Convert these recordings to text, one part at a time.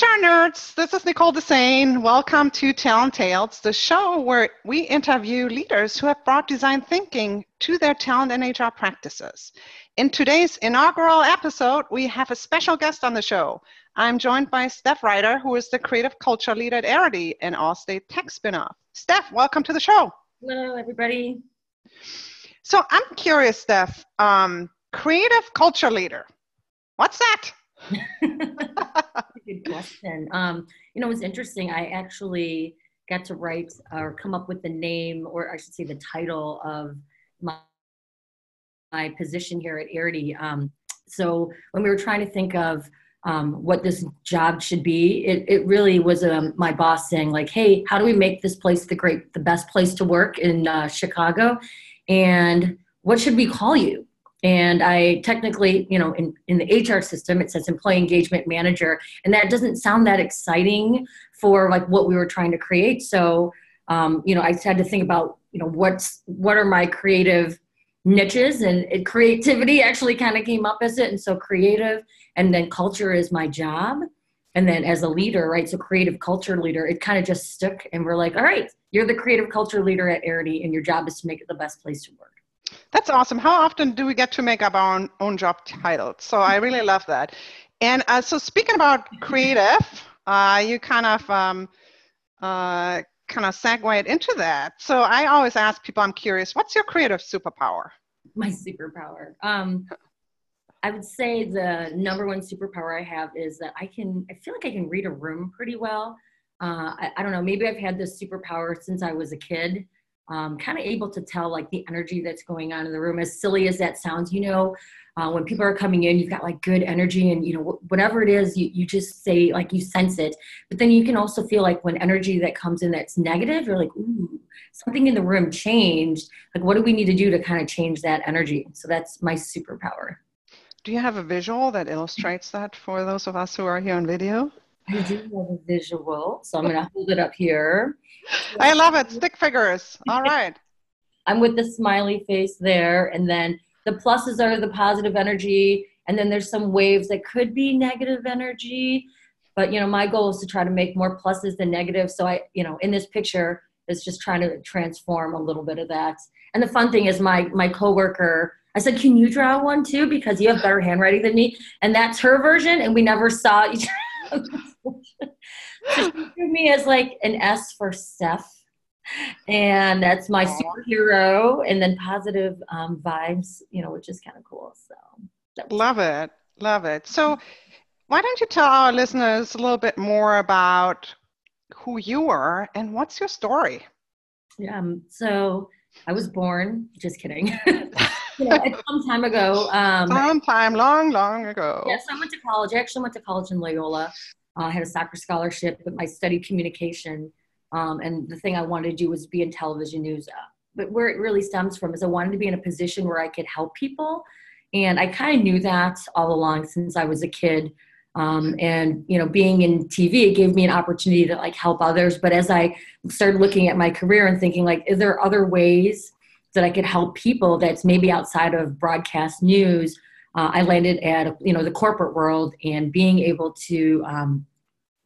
HR nerds, this is Nicole Desane. Welcome to Talent Tales, the show where we interview leaders who have brought design thinking to their talent and HR practices. In today's inaugural episode, we have a special guest on the show. I'm joined by Steph Ryder, who is the creative culture lead at Arity, an Allstate tech spinoff. Steph, welcome to the show. Hello, everybody. So I'm curious, Steph, um, creative culture leader, what's that? Good question. Um, you know, it's interesting. I actually got to write or come up with the name, or I should say, the title of my, my position here at Arity. Um, so when we were trying to think of um, what this job should be, it, it really was um, my boss saying like, "Hey, how do we make this place the great, the best place to work in uh, Chicago?" And what should we call you? And I technically, you know, in, in the HR system, it says employee engagement manager, and that doesn't sound that exciting for like what we were trying to create. So, um, you know, I had to think about, you know, what's what are my creative niches, and it, creativity actually kind of came up as it, and so creative, and then culture is my job, and then as a leader, right? So creative culture leader, it kind of just stuck, and we're like, all right, you're the creative culture leader at Arity, and your job is to make it the best place to work. That's awesome. How often do we get to make up our own, own job titles? So I really love that. And uh, so speaking about creative, uh, you kind of um, uh, kind of segued into that. So I always ask people, I'm curious, what's your creative superpower? My superpower. Um, I would say the number one superpower I have is that I can, I feel like I can read a room pretty well. Uh, I, I, don't know, maybe I've had this superpower since I was a kid um, kind of able to tell like the energy that's going on in the room. As silly as that sounds, you know, uh, when people are coming in, you've got like good energy, and you know whatever it is, you you just say like you sense it. But then you can also feel like when energy that comes in that's negative, you're like, ooh, something in the room changed. Like, what do we need to do to kind of change that energy? So that's my superpower. Do you have a visual that illustrates that for those of us who are here on video? I do have a visual, so I'm going to hold it up here. I love it. Stick figures. All right. I'm with the smiley face there, and then the pluses are the positive energy, and then there's some waves that could be negative energy. But you know, my goal is to try to make more pluses than negatives. So I, you know, in this picture, is just trying to transform a little bit of that. And the fun thing is, my my coworker. I said, "Can you draw one too? Because you have better handwriting than me." And that's her version, and we never saw each so she me as like an S for Steph. And that's my superhero, and then positive um, vibes, you know, which is kind of cool. So love it, love it. So, why don't you tell our listeners a little bit more about who you are and what's your story? Yeah, um, so I was born. Just kidding. you know, some time ago. Um, some time, long, long ago. Yes, I went to college. I actually went to college in Loyola. Uh, I had a soccer scholarship, but I studied communication. Um, and the thing I wanted to do was be in television news. Uh, but where it really stems from is I wanted to be in a position where I could help people. And I kind of knew that all along since I was a kid. Um, and you know, being in TV, it gave me an opportunity to like help others. But as I started looking at my career and thinking, like, is there other ways that I could help people that's maybe outside of broadcast news? Uh, I landed at you know the corporate world and being able to um,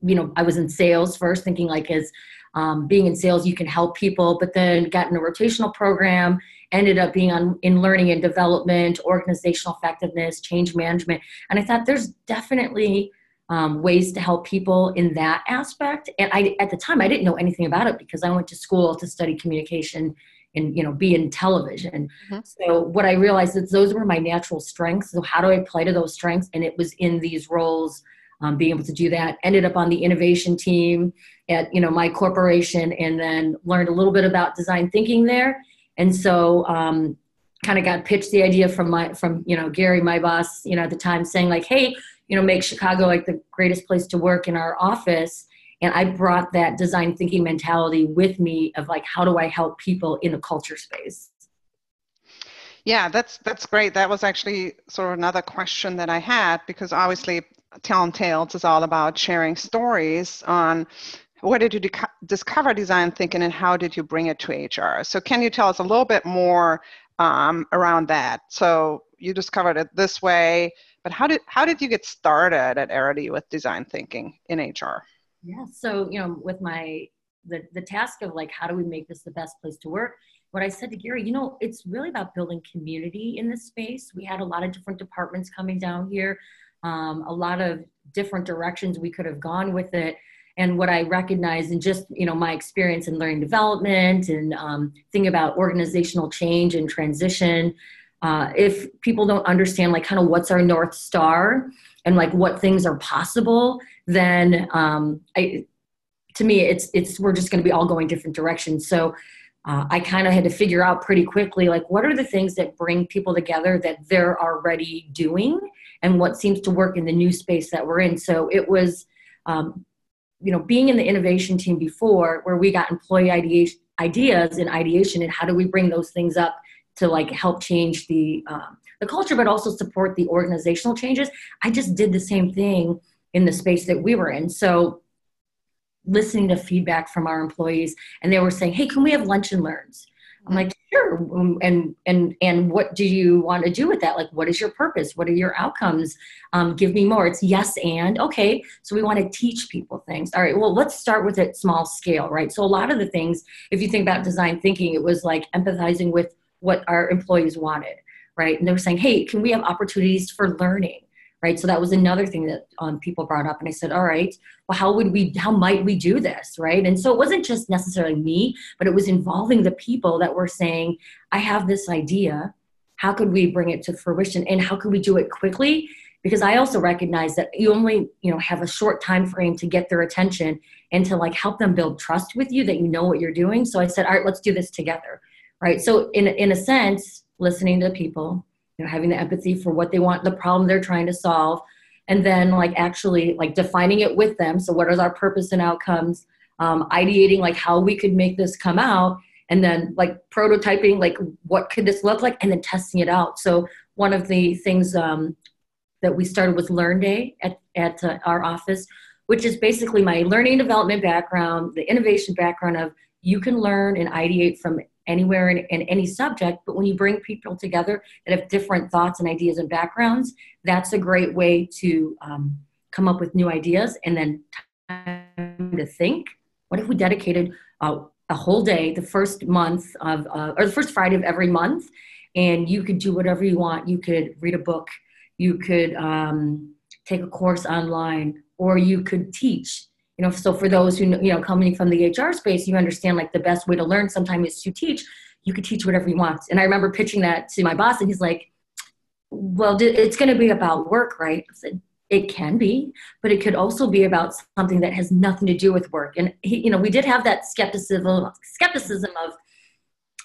you know I was in sales first, thinking like as um, being in sales you can help people, but then got in a rotational program. Ended up being on in learning and development, organizational effectiveness, change management, and I thought there's definitely um, ways to help people in that aspect. And I at the time I didn't know anything about it because I went to school to study communication and you know be in television. Mm-hmm. so what i realized is those were my natural strengths. So how do i play to those strengths? And it was in these roles um, being able to do that. Ended up on the innovation team at you know my corporation and then learned a little bit about design thinking there. And so um, kind of got pitched the idea from my from you know gary my boss you know at the time saying like hey you know make chicago like the greatest place to work in our office and i brought that design thinking mentality with me of like how do i help people in a culture space yeah that's that's great that was actually sort of another question that i had because obviously talent tales is all about sharing stories on where did you discover design thinking and how did you bring it to hr so can you tell us a little bit more um, around that so you discovered it this way. But how did how did you get started at Arity with design thinking in HR? Yeah, so you know, with my the the task of like how do we make this the best place to work, what I said to Gary, you know, it's really about building community in this space. We had a lot of different departments coming down here, um, a lot of different directions we could have gone with it. And what I recognize in just you know my experience in learning development and um, thinking about organizational change and transition, uh, if people don't understand like kind of what's our north star and like what things are possible, then um, I, to me it's it's we're just going to be all going different directions. So uh, I kind of had to figure out pretty quickly like what are the things that bring people together that they're already doing and what seems to work in the new space that we're in. So it was, um, you know, being in the innovation team before where we got employee ideation, ideas and ideation and how do we bring those things up to like help change the um, the culture but also support the organizational changes. I just did the same thing in the space that we were in. So listening to feedback from our employees and they were saying hey can we have lunch and learns? I'm like sure um, and and and what do you want to do with that? Like what is your purpose? What are your outcomes? Um, give me more. It's yes and okay so we want to teach people things. All right well let's start with it small scale right? So a lot of the things if you think about design thinking it was like empathizing with what our employees wanted right? And they were saying hey can we have opportunities for learning? Right? So that was another thing that um, people brought up and i said all right well how would we how might we do this? Right? And so it wasn't just necessarily me but it was involving the people that were saying i have this idea. How could we bring it to fruition? And how could we do it quickly? Because i also recognize that you only you know have a short time frame to get their attention and to like help them build trust with you that you know what you're doing. So i said all right let's do this together right? So in, in a sense listening to people you know having the empathy for what they want the problem they're trying to solve and then like actually like defining it with them. So what is our purpose and outcomes? Um, ideating like how we could make this come out and then like prototyping like what could this look like and then testing it out. So one of the things um, that we started with learn day at, at uh, our office which is basically my learning development background the innovation background of you can learn and ideate from anywhere in, in, any subject but when you bring people together that have different thoughts and ideas and backgrounds that's a great way to um, come up with new ideas and then time to think. What if we dedicated uh, a whole day the first month of uh, or the first friday of every month and you could do whatever you want. You could read a book. You could um, take a course online or you could teach you know so for those who you know coming from the hr space you understand like the best way to learn sometimes is to teach. You could teach whatever you want. And i remember pitching that to my boss and he's like well it's going to be about work right? I said it can be but it could also be about something that has nothing to do with work. And he, you know we did have that skepticism skepticism of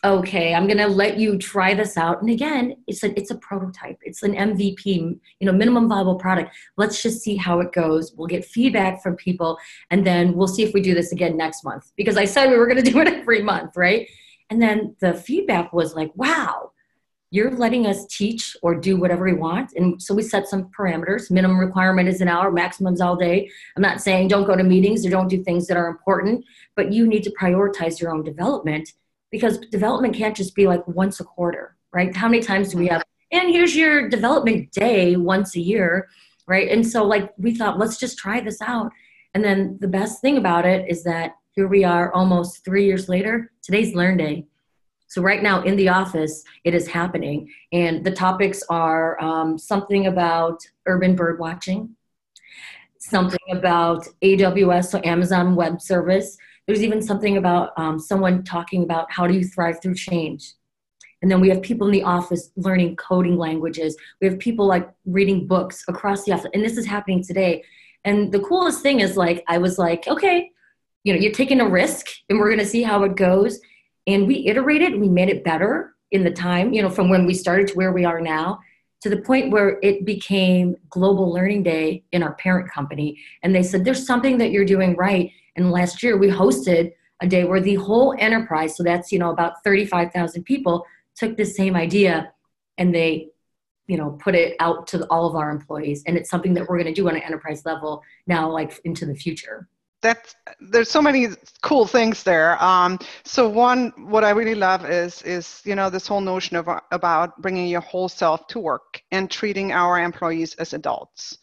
okay i'm going to let you try this out. And again it's a it's a prototype. It's an mvp you know minimum viable product. Let's just see how it goes. We'll get feedback from people and then we'll see if we do this again next month. Because i said we were going to do it every month right? And then the feedback was like wow you're letting us teach or do whatever we want? And so we set some parameters. Minimum requirement is an hour maximums all day. I'm not saying don't go to meetings or don't do things that are important but you need to prioritize your own development because development can't just be like once a quarter, right? How many times do we have? And here's your development day once a year, right? And so, like, we thought, let's just try this out. And then the best thing about it is that here we are almost three years later. Today's Learn Day. So, right now in the office, it is happening. And the topics are um, something about urban bird watching, something about AWS, so Amazon Web Service, there's even something about um, someone talking about how do you thrive through change. And then we have people in the office learning coding languages. We have people like reading books across the office. And this is happening today. And the coolest thing is like, I was like, okay, you know, you're taking a risk and we're going to see how it goes. And we iterated, we made it better in the time, you know, from when we started to where we are now to the point where it became Global Learning Day in our parent company. And they said, there's something that you're doing right. And last year we hosted a day where the whole enterprise, so that's, you know, about 35,000 people, took the same idea and they, you know, put it out to all of our employees. And it's something that we're going to do on an enterprise level now, like into the future. that's there's so many cool things there. Um, so one, what I really love is is you know this whole notion of about bringing your whole self to work and treating our employees as adults.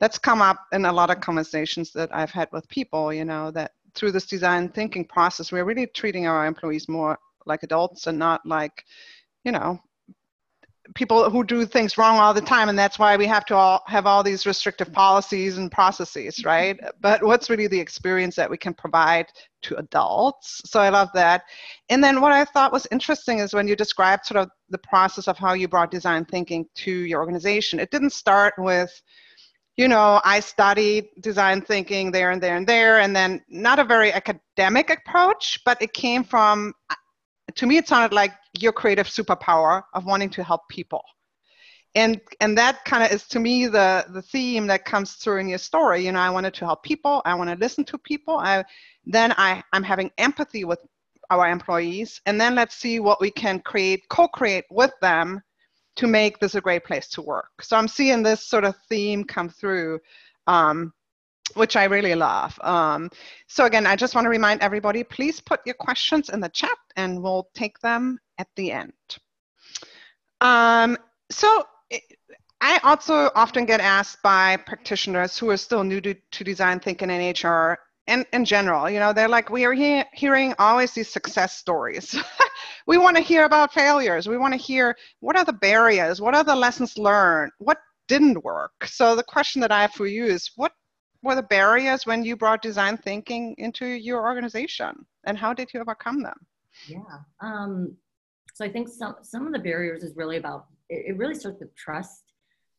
That's come up in a lot of conversations that I've had with people. You know that through this design thinking process, we're really treating our employees more like adults and not like, you know, people who do things wrong all the time and that's why we have to all have all these restrictive policies and processes mm-hmm. right but what's really the experience that we can provide to adults so i love that and then what i thought was interesting is when you described sort of the process of how you brought design thinking to your organization it didn't start with you know i studied design thinking there and there and there and then not a very academic approach but it came from uh, to me it sounded like your creative superpower of wanting to help people. And and that kind of is to me the the theme that comes through in your story. You know i wanted to help people. I want to listen to people. I then i i'm having empathy with our employees. And then let's see what we can create co-create with them to make this a great place to work so i'm seeing this sort of theme come through um, which I really love. Um, so again, I just want to remind everybody, please put your questions in the chat and we'll take them at the end. Um, so I also often get asked by practitioners who are still new to, to design thinking in HR and in general, you know, they're like, we are he hearing always these success stories. we want to hear about failures. We want to hear what are the barriers? What are the lessons learned? What didn't work? So the question that I have for you is what were the barriers when you brought design thinking into your organization and how did you overcome them yeah um, so i think some some of the barriers is really about it, it really starts with trust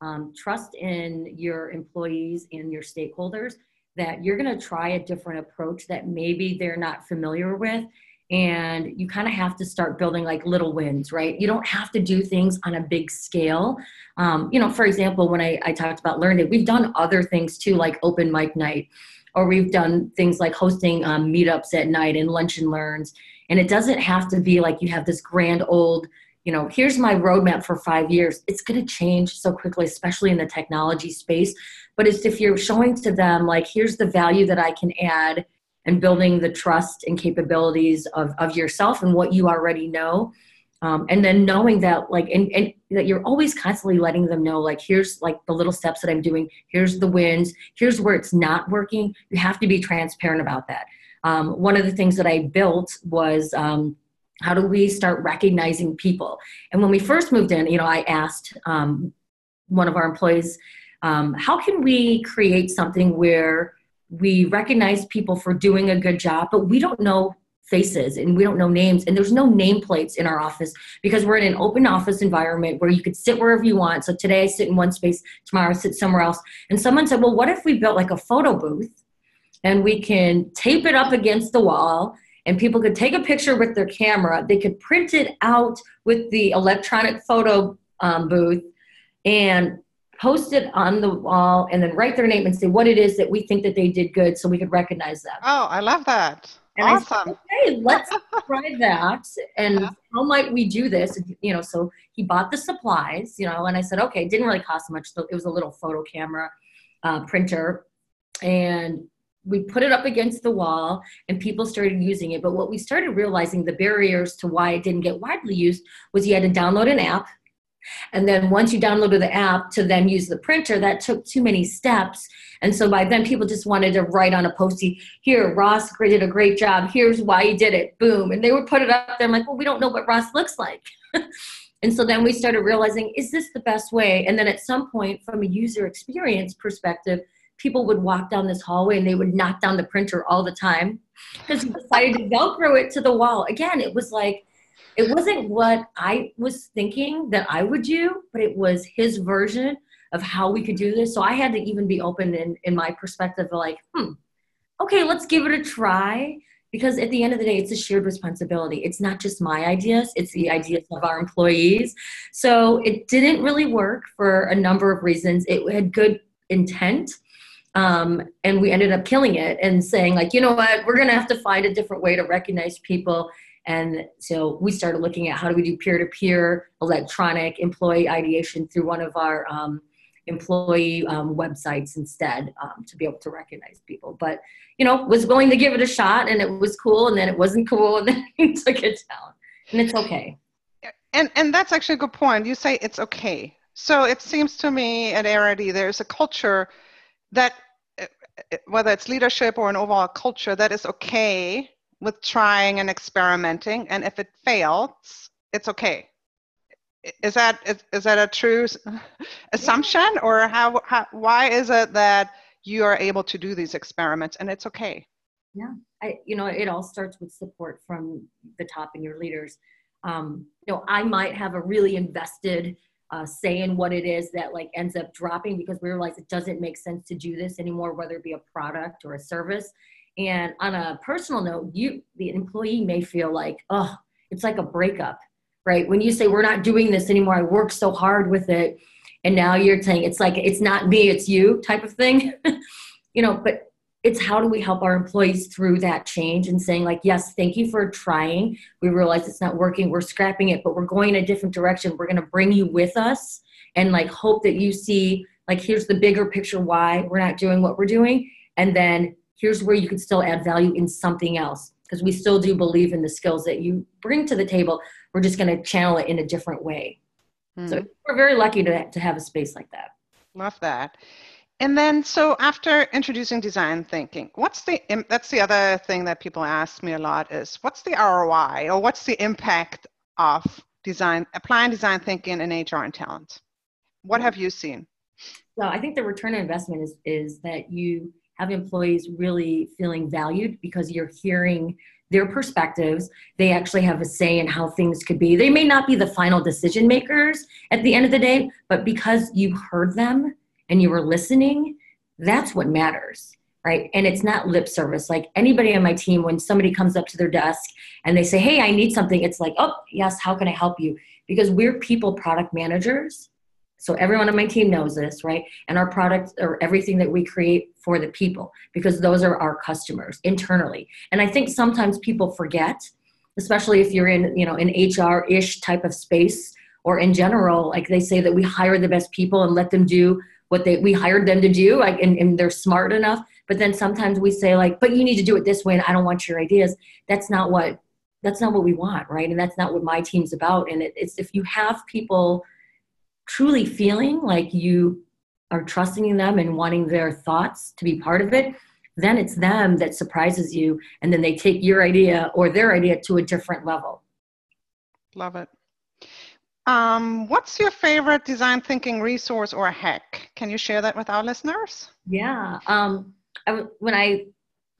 um, trust in your employees and your stakeholders that you're going to try a different approach that maybe they're not familiar with and you kind of have to start building like little wins right? You don't have to do things on a big scale. Um, you know for example when I, I talked about learning we've done other things too like open mic night or we've done things like hosting um, meetups at night and lunch and learns. And it doesn't have to be like you have this grand old you know here's my roadmap for five years. It's going to change so quickly especially in the technology space. But it's if you're showing to them like here's the value that i can add and building the trust and capabilities of, of yourself and what you already know. Um, and then knowing that like and, and that you're always constantly letting them know like here's like the little steps that i'm doing. Here's the wins. Here's where it's not working. You have to be transparent about that. Um, one of the things that i built was um, how do we start recognizing people? And when we first moved in you know i asked um, one of our employees um, how can we create something where we recognize people for doing a good job, but we don't know faces and we don't know names. And there's no nameplates in our office because we're in an open office environment where you could sit wherever you want. So today i sit in one space tomorrow i sit somewhere else. And someone said well what if we built like a photo booth and we can tape it up against the wall and people could take a picture with their camera? They could print it out with the electronic photo um, booth and post it on the wall and then write their name and say what it is that we think that they did good so we could recognize them. Oh, I love that. And awesome. I said, okay, let's try that. And yeah. how might we do this? You know, so he bought the supplies, you know, and I said, okay, it didn't really cost much. So it was a little photo camera uh, printer. And we put it up against the wall and people started using it. But what we started realizing the barriers to why it didn't get widely used was you had to download an app and then once you downloaded the app to then use the printer, that took too many steps. And so by then people just wanted to write on a Post-it, here, Ross did a great job. Here's why he did it. Boom. And they would put it up there. I'm like, well, we don't know what Ross looks like. and so then we started realizing, is this the best way? And then at some point, from a user experience perspective, people would walk down this hallway and they would knock down the printer all the time because we decided to Velcro it to the wall. Again, it was like, it wasn't what I was thinking that I would do, but it was his version of how we could do this. So I had to even be open in, in my perspective like, hmm, okay, let's give it a try. Because at the end of the day, it's a shared responsibility. It's not just my ideas, it's the ideas of our employees. So it didn't really work for a number of reasons. It had good intent. Um, and we ended up killing it and saying like you know what we're gonna have to find a different way to recognize people and so we started looking at how do we do peer-to-peer electronic employee ideation through one of our um, employee um, websites instead um, to be able to recognize people. But you know, was willing to give it a shot, and it was cool, and then it wasn't cool, and then he took it down, and it's okay. And and that's actually a good point. You say it's okay. So it seems to me at Arity there's a culture that uh, uh, whether it's leadership or an overall culture that is okay with trying and experimenting, and if it fails, it's okay. Is that is, is that a true assumption or how, how why is it that you are able to do these experiments and it's okay? Yeah I, you know it all starts with support from the top and your leaders. Um, you know i might have a really invested uh, say in what it is that like ends up dropping because we realize it doesn't make sense to do this anymore whether it be a product or a service and on a personal note you the employee may feel like oh it's like a breakup right? When you say we're not doing this anymore, I worked so hard with it, and now you're saying it's like it's not me, it's you type of thing, you know. But it's how do we help our employees through that change and saying like, yes, thank you for trying. We realize it's not working. We're scrapping it, but we're going a different direction. We're going to bring you with us and like hope that you see like here's the bigger picture why we're not doing what we're doing, and then here's where you can still add value in something else because we still do believe in the skills that you bring to the table we're just going to channel it in a different way. Mm. So hmm. we're very lucky to, to have a space like that. Love that. And then, so after introducing design thinking, what's the that's the other thing that people ask me a lot is what's the ROI or what's the impact of design applying design thinking in HR and talent? What have you seen? So I think the return on investment is is that you have employees really feeling valued because you're hearing their perspectives. They actually have a say in how things could be. They may not be the final decision makers at the end of the day, but because you heard them and you were listening, that's what matters, right? And it's not lip service. Like anybody on my team, when somebody comes up to their desk and they say, Hey, I need something, it's like, Oh, yes, how can I help you? Because we're people product managers so everyone on my team knows this, right? And our products or everything that we create for the people because those are our customers internally. And I think sometimes people forget, especially if you're in, you know, an HR-ish type of space or in general, like they say that we hire the best people and let them do what they we hired them to do, like and, and they're smart enough. But then sometimes we say like, but you need to do it this way and I don't want your ideas. That's not what that's not what we want, right? And that's not what my team's about. And it, it's if you have people truly feeling like you are trusting them and wanting their thoughts to be part of it, then it's them that surprises you. And then they take your idea or their idea to a different level. Love it. Um, what's your favorite design thinking resource or hack? Can you share that with our listeners? Yeah. Um, I, when I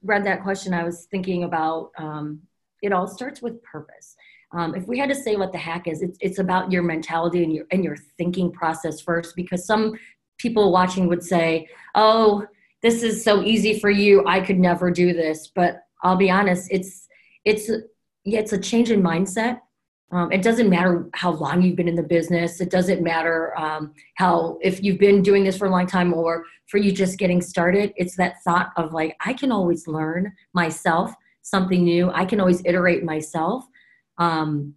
read that question, I was thinking about um, it all starts with purpose. Um, if we had to say what the hack is, it's, it's about your mentality and your and your thinking process first. Because some people watching would say, "Oh, this is so easy for you. I could never do this." But I'll be honest, it's it's yeah, it's a change in mindset. Um, it doesn't matter how long you've been in the business. It doesn't matter um, how if you've been doing this for a long time or for you just getting started. It's that thought of like I can always learn myself something new. I can always iterate myself um,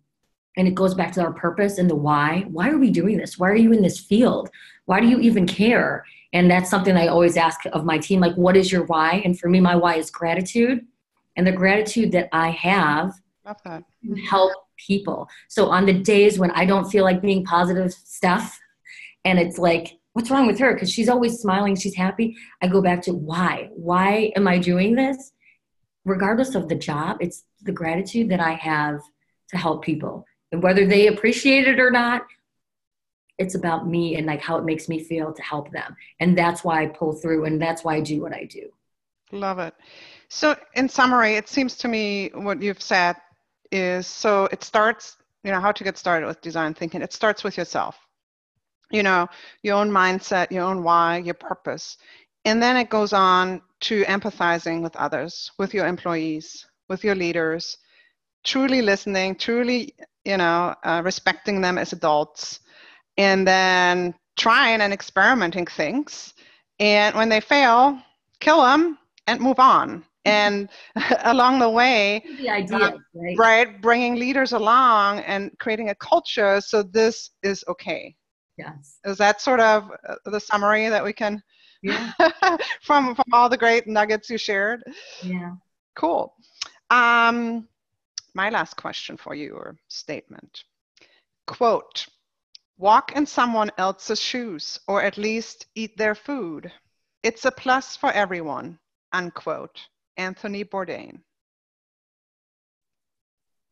and it goes back to our purpose and the why. Why are we doing this? Why are you in this field? Why do you even care? And that's something I always ask of my team like, what is your why? And for me, my why is gratitude. And the gratitude that I have help people. So on the days when I don't feel like being positive stuff, and it's like, what's wrong with her? Because she's always smiling, she's happy. I go back to why? Why am I doing this? Regardless of the job, it's the gratitude that I have to help people. And whether they appreciate it or not, it's about me and like how it makes me feel to help them. And that's why I pull through and that's why I do what I do. Love it. So, in summary, it seems to me what you've said is so it starts, you know, how to get started with design thinking. It starts with yourself, you know, your own mindset, your own why, your purpose. And then it goes on to empathizing with others, with your employees, with your leaders, truly listening, truly, you know, uh, respecting them as adults, and then trying and experimenting things. And when they fail, kill them and move on. And along the way, the idea, uh, right? right, bringing leaders along and creating a culture so this is okay. Yes. Is that sort of uh, the summary that we can Yeah. from from all the great nuggets you shared? Yeah. Cool. Um, my last question for you or statement. Quote, walk in someone else's shoes or at least eat their food. It's a plus for everyone. Unquote. Anthony Bourdain.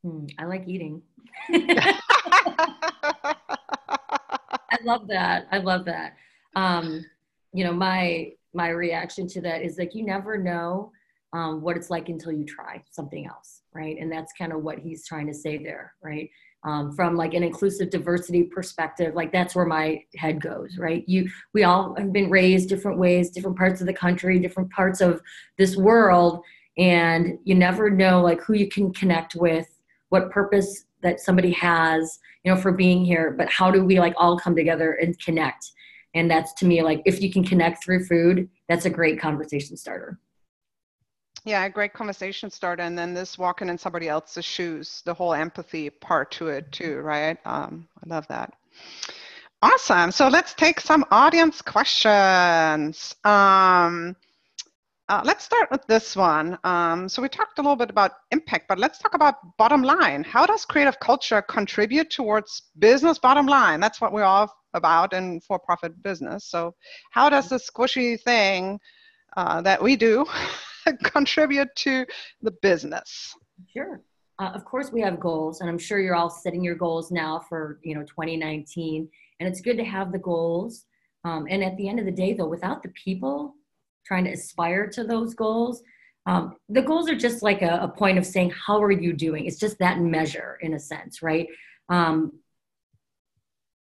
Hmm, I like eating. I love that. I love that. Um, you know, my my reaction to that is like you never know um, what it's like until you try something else, right? And that's kind of what he's trying to say there, right? Um, from like an inclusive diversity perspective, like that's where my head goes, right? You, we all have been raised different ways, different parts of the country, different parts of this world, and you never know like who you can connect with, what purpose that somebody has, you know, for being here. But how do we like all come together and connect? And that's to me like if you can connect through food, that's a great conversation starter. Yeah, a great conversation starter. And then this walking in somebody else's shoes, the whole empathy part to it too, right? Um, I love that. Awesome. So let's take some audience questions. Um, uh, let's start with this one. Um, so we talked a little bit about impact, but let's talk about bottom line. How does creative culture contribute towards business bottom line? That's what we're all about in for-profit business. So how does this squishy thing uh, that we do contribute to the business? Sure. Uh, of course, we have goals, and I'm sure you're all setting your goals now for you know 2019. And it's good to have the goals. Um, and at the end of the day, though, without the people trying to aspire to those goals, um, the goals are just like a, a, point of saying, how are you doing? It's just that measure in a sense, right? Um,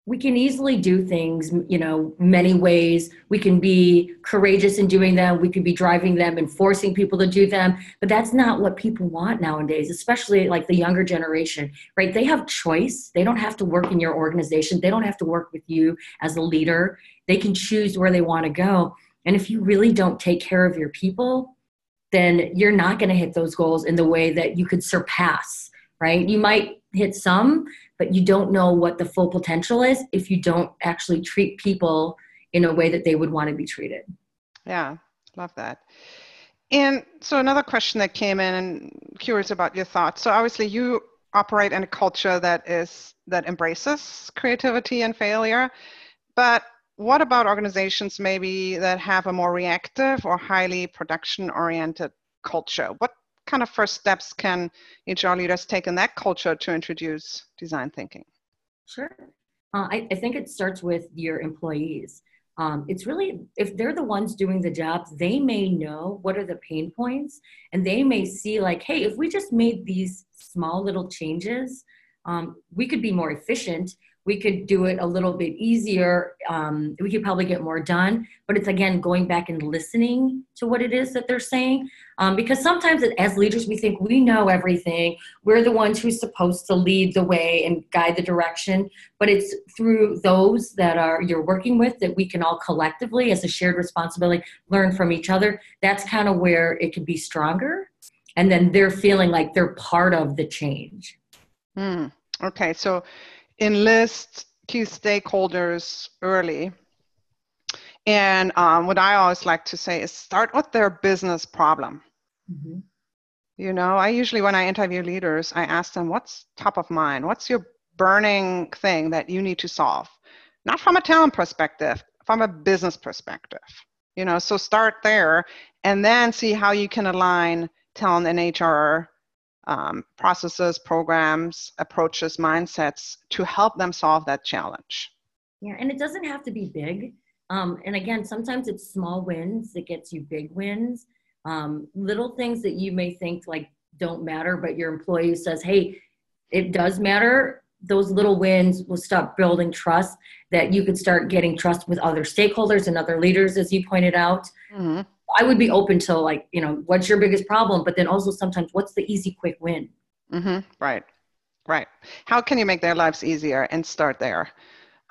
we can easily do things you know many ways. We can be courageous in doing them. We can be driving them and forcing people to do them. But that's not what people want nowadays especially like the younger generation right? They have choice. They don't have to work in your organization. They don't have to work with you as a leader. They can choose where they want to go. And if you really don't take care of your people then you're not going to hit those goals in the way that you could surpass right? You might hit some but you don't know what the full potential is if you don't actually treat people in a way that they would want to be treated. Yeah, love that. And so another question that came in and curious about your thoughts. So obviously you operate in a culture that is that embraces creativity and failure. But what about organizations maybe that have a more reactive or highly production oriented culture? What kind of first steps can HR leaders take in that culture to introduce design thinking? Sure. Uh, I, I, think it starts with your employees. Um, it's really, if they're the ones doing the jobs, they may know what are the pain points and they may see, like, hey, if we just made these small little changes, um, we could be more efficient we could do it a little bit easier. Um, we could probably get more done. But it's again going back and listening to what it is that they're saying. Um, because sometimes as leaders, we think we know everything. We're the ones who's supposed to lead the way and guide the direction. But it's through those that are you're working with that we can all collectively, as a shared responsibility, learn from each other. That's kind of where it can be stronger. And then they're feeling like they're part of the change. Hmm. Okay, so enlist key stakeholders early. And um, what I always like to say is start with their business problem. Mm-hmm. You know, I usually, when I interview leaders, I ask them, what's top of mind? What's your burning thing that you need to solve? Not from a talent perspective, from a business perspective. You know, so start there and then see how you can align talent and HR um, processes, programs, approaches, mindsets to help them solve that challenge. Yeah, and it doesn't have to be big. Um, and again, sometimes it's small wins that gets you big wins. Um, little things that you may think like don't matter, but your employee says, "Hey, it does matter." Those little wins will start building trust. That you could start getting trust with other stakeholders and other leaders, as you pointed out. Mm-hmm. I would be open to like, you know, what's your biggest problem? But then also sometimes what's the easy, quick win? Mm-hmm. Right. Right. How can you make their lives easier and start there?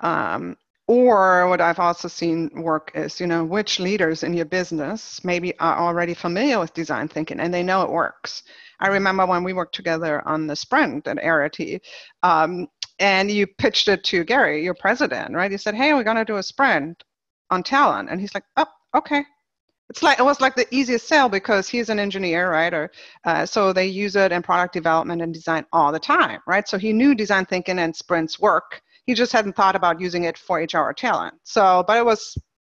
Um, or what I've also seen work is, you know, which leaders in your business maybe are already familiar with design thinking and they know it works. I remember when we worked together on the sprint at Arity, um, and you pitched it to Gary, your president, right? You said, "Hey, we're gonna do a sprint on talent," and he's like, "Oh, okay." It's like it was like the easiest sale because he's an engineer, right? Or uh, so they use it in product development and design all the time, right? So he knew design thinking and sprints work. He just hadn't thought about using it for HR talent. So, but it was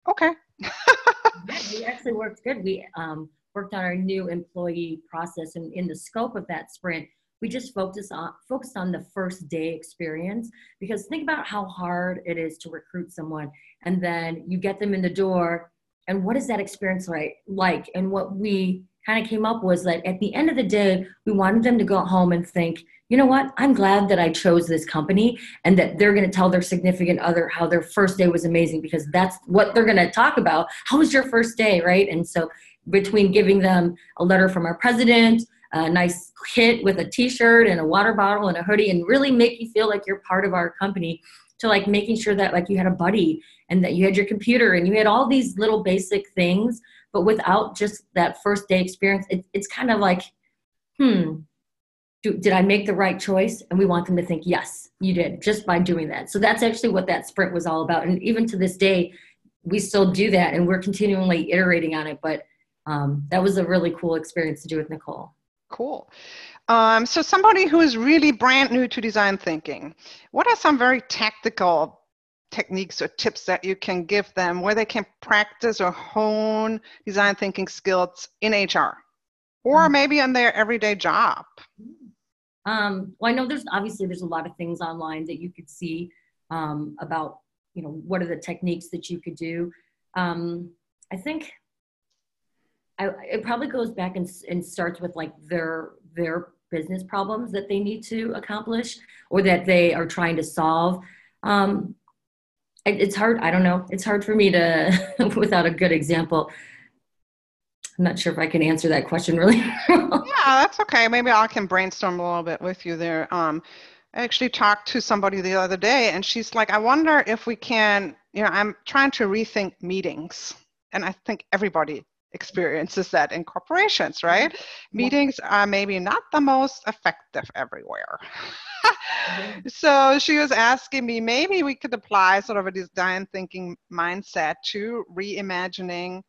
okay. it actually worked good. We um, worked on our new employee process, and in the scope of that sprint, we just focused on focused on the first day experience because think about how hard it is to recruit someone and then you get them in the door and what is that experience like like? And what we kind of came up was that at the end of the day we wanted them to go home and think you know what? I'm glad that i chose this company and that they're going to tell their significant other how their first day was amazing because that's what they're going to talk about. How was your first day? Right? And so between giving them a letter from our president a nice kit with a t-shirt and a water bottle and a hoodie and really make you feel like you're part of our company to like making sure that like you had a buddy and that you had your computer and you had all these little basic things but without just that first day experience it, it's kind of like hmm do, did i make the right choice? And we want them to think yes you did just by doing that. So that's actually what that sprint was all about. And even to this day we still do that and we're continually iterating on it. But um, that was a really cool experience to do with nicole. Cool. Um, so somebody who is really brand new to design thinking, what are some very tactical techniques or tips that you can give them where they can practice or hone design thinking skills in HR or mm-hmm. maybe in their everyday job? Um, well, I know there's obviously there's a lot of things online that you could see um, about you know what are the techniques that you could do. Um, I think I, it probably goes back and, and starts with like their their business problems that they need to accomplish or that they are trying to solve. Um, it, it's hard. I don't know. It's hard for me to without a good example. I'm not sure if I can answer that question really. yeah, that's okay. Maybe I can brainstorm a little bit with you there. Um, I actually talked to somebody the other day, and she's like, "I wonder if we can." You know, I'm trying to rethink meetings, and I think everybody experiences that in corporations, right? Mm-hmm. Meetings are maybe not the most effective everywhere. mm-hmm. So she was asking me maybe we could apply sort of a design thinking mindset to reimagining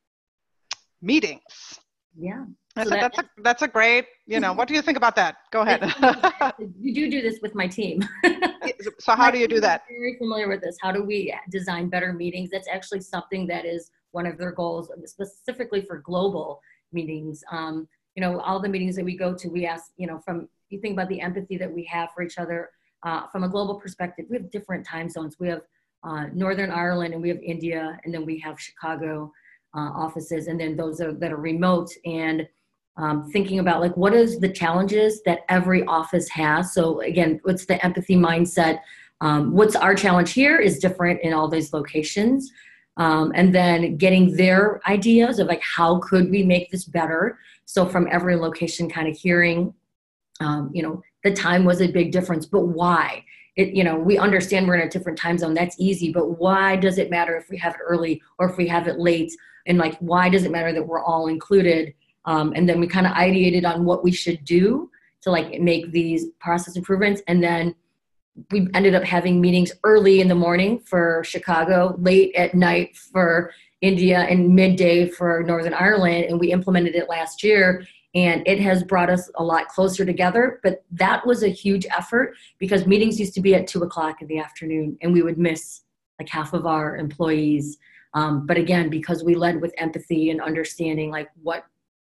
meetings. Yeah. I so said, that, that's, a, that's a great, you know, what do you think about that? Go ahead. you do do this with my team. so how do you do that? very familiar with this. How do we design better meetings? That's actually something that is one of their goals, specifically for global meetings. Um, you know, all the meetings that we go to, we ask, you know, from you think about the empathy that we have for each other uh, from a global perspective. We have different time zones. We have uh, Northern Ireland and we have India, and then we have Chicago uh, offices, and then those are, that are remote. And um, thinking about like what is the challenges that every office has. So again, what's the empathy mindset? Um, what's our challenge here is different in all these locations um, and then getting their ideas of like how could we make this better? So from every location kind of hearing um, you know the time was a big difference but why? It you know we understand we're in a different time zone that's easy but why does it matter if we have it early or if we have it late? And like why does it matter that we're all included? Um, and then we kind of ideated on what we should do to like make these process improvements and then we ended up having meetings early in the morning for Chicago, late at night for India, and midday for Northern Ireland. And we implemented it last year. And it has brought us a lot closer together. But that was a huge effort because meetings used to be at two o'clock in the afternoon, and we would miss like half of our employees. Um, but again, because we led with empathy and understanding like what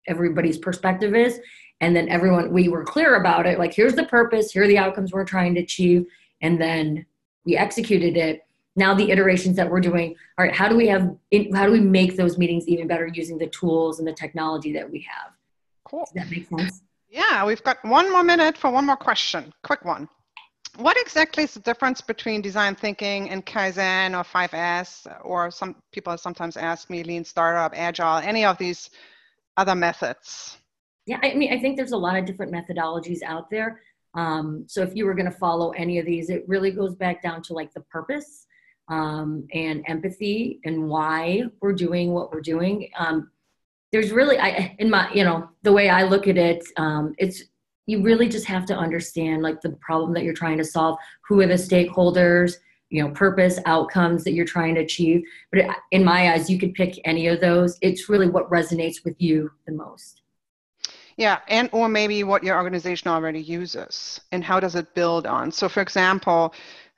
everybody's perspective is, and then everyone we were clear about it like here's the purpose here are the outcomes we're trying to achieve. And then we executed it. Now the iterations that we're doing all right how do we have how do we make those meetings even better using the tools and the technology that we have? Cool. Does that make sense? Yeah we've got one more minute for one more question quick one. What exactly is the difference between design thinking and kaizen or 5s or some people sometimes ask me lean startup agile any of these other methods yeah, I mean, I think there's a lot of different methodologies out there. Um, so if you were going to follow any of these, it really goes back down to like the purpose um, and empathy and why we're doing what we're doing. Um, there's really, I in my, you know, the way I look at it, um, it's you really just have to understand like the problem that you're trying to solve who are the stakeholders you know purpose outcomes that you're trying to achieve but in my eyes you could pick any of those it's really what resonates with you the most yeah and or maybe what your organization already uses and how does it build on? So for example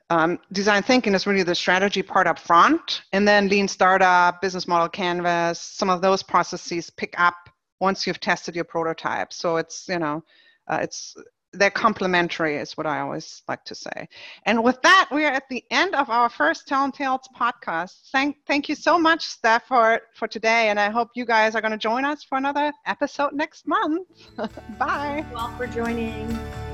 um, design thinking is really the strategy part up front and then lean startup business model canvas some of those processes pick up once you've tested your prototype. So it's you know uh, it's they're complementary is what I always like to say. And with that, we are at the end of our first Talent Tales podcast. Thank, thank you so much, Steph, for, for today. And I hope you guys are going to join us for another episode next month. Bye. All for joining.